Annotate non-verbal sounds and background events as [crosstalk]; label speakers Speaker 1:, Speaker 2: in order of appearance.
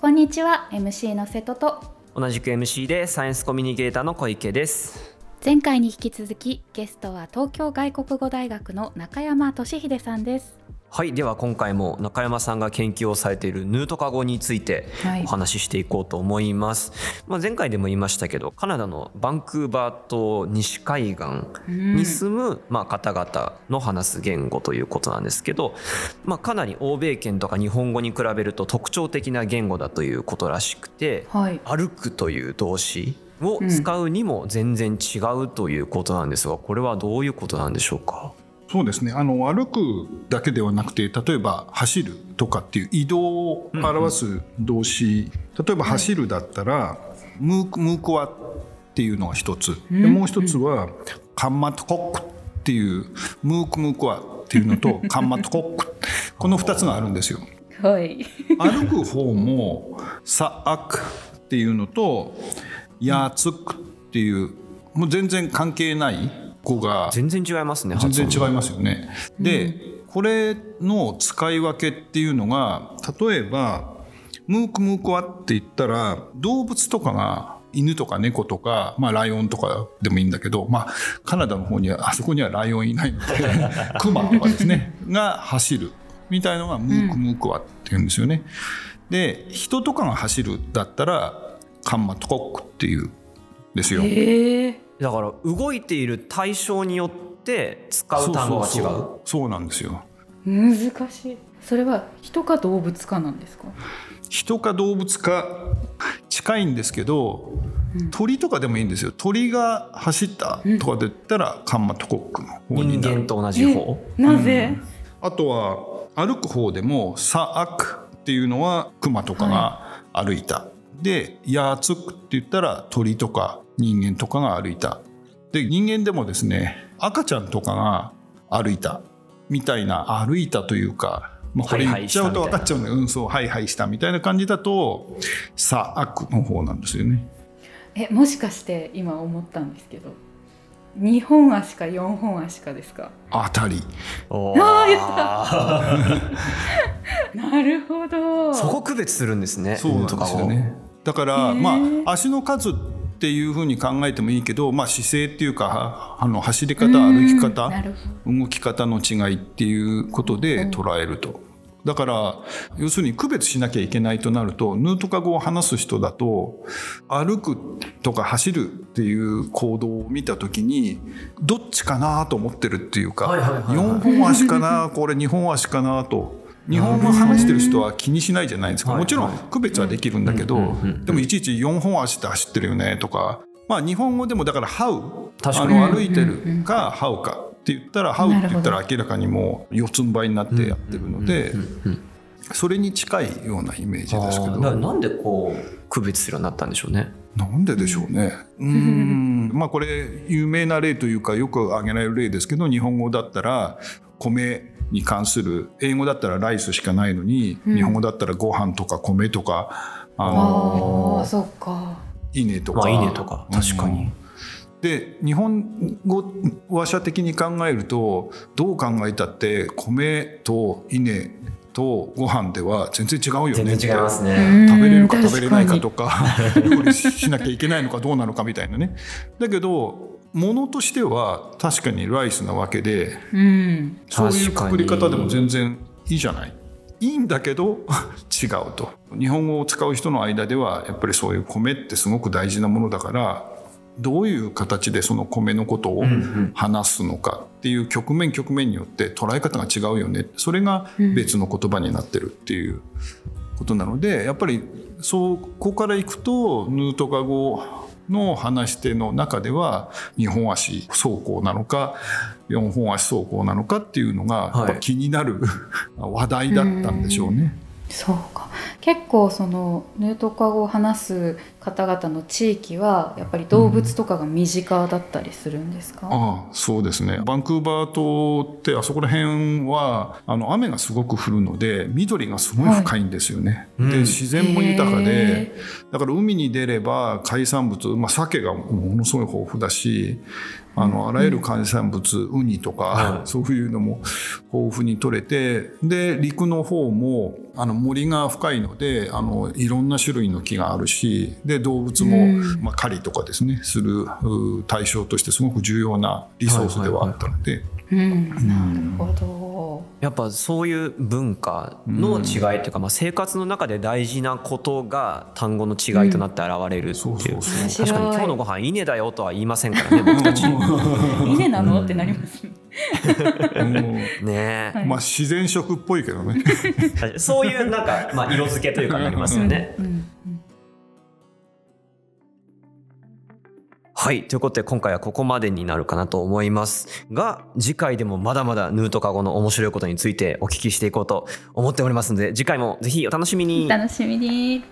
Speaker 1: こんにちは MC の瀬戸と。
Speaker 2: 同じく MC でサイエンスコミュニケーターの小池です。
Speaker 1: 前回に引き続きゲストは東京外国語大学の中山俊秀さんです
Speaker 2: はいでは今回も中山さんが研究をされているヌートカ語についてお話ししていこうと思います、はい、まあ、前回でも言いましたけどカナダのバンクーバー島西海岸に住む、まあ、方々の話す言語ということなんですけど、まあ、かなり欧米圏とか日本語に比べると特徴的な言語だということらしくて、はい、歩くという動詞を使うにも全然違うということなんですがこれはどういうことなんでしょうか？
Speaker 3: そうですね。あの歩くだけではなくて例えば走るとかっていう移動を表す動詞、うんうん、例えば走るだったら、ムークムークワっていうのが一つ、でもう一つはカンマトコックっていうムークムークワっていうのとカンマトコック。この2つがあるんですよ。
Speaker 1: はい、
Speaker 3: 歩く方もサアクっていうのとヤーツクっていうもう全然関係ない語が
Speaker 2: 全然違いますね
Speaker 3: 全然違いますよね。で、これの使い分けっていうのが例えば「ムークムークワ」って言ったら動物とかが犬とか猫とか、まあ、ライオンとかでもいいんだけど、まあ、カナダの方にはあそこにはライオンいないので [laughs] クマとかですね [laughs] が走るみたいのがムークムークワっていうんですよね。で人とかが走るだったらカンマトコックっていうですよ。
Speaker 2: だから動いている対象によって使う単語が違う？
Speaker 3: そうなんですよ。
Speaker 1: 難しい。それは人か動物かなんですか？
Speaker 3: 人か動物か近いんですけど、うん、鳥とかでもいいんですよ。鳥が走ったとかで言ったら、カンマトコックの
Speaker 2: 方になる。人間と同じ方？
Speaker 1: なぜ、
Speaker 3: うん、あとは歩く方でもサアクっていうのはクマとかが歩いた、はい、でヤーツクって言ったら鳥とか人間とかが歩いた。で人間でもですね赤ちゃんとかが歩いた。みたいな歩いたというか、まあ、これ言っちゃうと分かっちゃうんで、うん、そうハイハイしたみたいな感じだとさあ悪の方なんですよね。
Speaker 1: えもしかして今思ったんですけど2本足か4本足かですか？
Speaker 3: 当たり。
Speaker 1: あ [laughs] なるほど。
Speaker 2: そこ区別するんですね。
Speaker 3: そうなんですよね。だからまあ足の数っていうふうに考えてもいいけど、まあ、姿勢っていうかあの走り方歩き方動き方の違いっていうことで捉えると。だから要するに区別しなきゃいけないとなるとヌートカ語を話す人だと歩くとか走るっていう行動を見た時にどっちかなと思ってるっていうか4本足かなこれ2本足かなと日本語話してる人は気にしないじゃないですか。もちろん区別はできるんだけどでもいちいち4本足で走ってるよねとかまあ日本語でもだから「ハウ」あの歩いてるか「ハウ」か。って言ったら「ハウ」って言ったら明らかにもう四つん這いになってやってるのでそれに近いようなイメージですけど。
Speaker 2: なんでこう区別するようになったんでしょうね。
Speaker 3: なんででしょうね。[laughs] うん、まあこれ有名な例というかよく挙げられる例ですけど日本語だったら米に関する英語だったらライスしかないのに、うん、日本語だったらご飯とか米とか
Speaker 1: あのそっか。
Speaker 3: 稲とか、
Speaker 2: まあ、稲とか。確かに。
Speaker 3: で日本語話者的に考えるとどう考えたって米と稲とご飯では全然違うよね。
Speaker 2: 全然違います
Speaker 3: ね。食べれるか食べれないかとか [laughs] 料理しなきゃいけないのかどうなのかみたいなね。だけどものとしては確かにライスなわけで、うん、そういうくくり方でも全然いいじゃない。いいんだけど [laughs] 違うと。日本語を使う人の間ではやっぱりそういう米ってすごく大事なものだからどういう形でその米のことを話すのかっていう局面局面によって捉え方が違うよね。それが別の言葉になってるっていうことなのでやっぱりそこからいくとヌートカ語の話し手の中では2本足走行なのか4本足走行なのかっていうのが気になる、[laughs] 話題だったんでしょうね。
Speaker 1: そうか結構そのヌートカ語を話す方々の地域はやっぱり動物とかが身近だったりするんですか、
Speaker 3: うん、ああそうですね。バンクーバー島ってあそこら辺はあの雨がすごく降るので緑がすごい深いんですよね、はい、で自然も豊かでだから海に出れば海産物、まあ、鮭がものすごい豊富だしあのあらゆる海産物、うん、ウニとか、そういうのも豊富に取れてで陸の方もあの森が深いのであのいろんな種類の木があるしで動物も、まあ、狩りとかですねする対象としてすごく重要なリソースではあったので。
Speaker 1: うん、なるほど。
Speaker 2: やっぱそういう文化の違いというか、まあ、生活の中で大事なことが単語の違いとなって現れるっていう、確かに今日のご飯稲だよとは言いませんからね僕たち。[laughs]
Speaker 1: 稲なの？ってなります [laughs]
Speaker 2: ね、
Speaker 3: まあ自然食っぽいけどね。[laughs]
Speaker 2: そういうなんか、まあ、色付けというかなりますよね、うん。はい。ということで今回はここまでになるかなと思いますが、次回でもまだまだヌートカゴの面白いことについてお聞きしていこうと思っておりますので、次回もぜひお楽しみに。
Speaker 1: 楽しみに。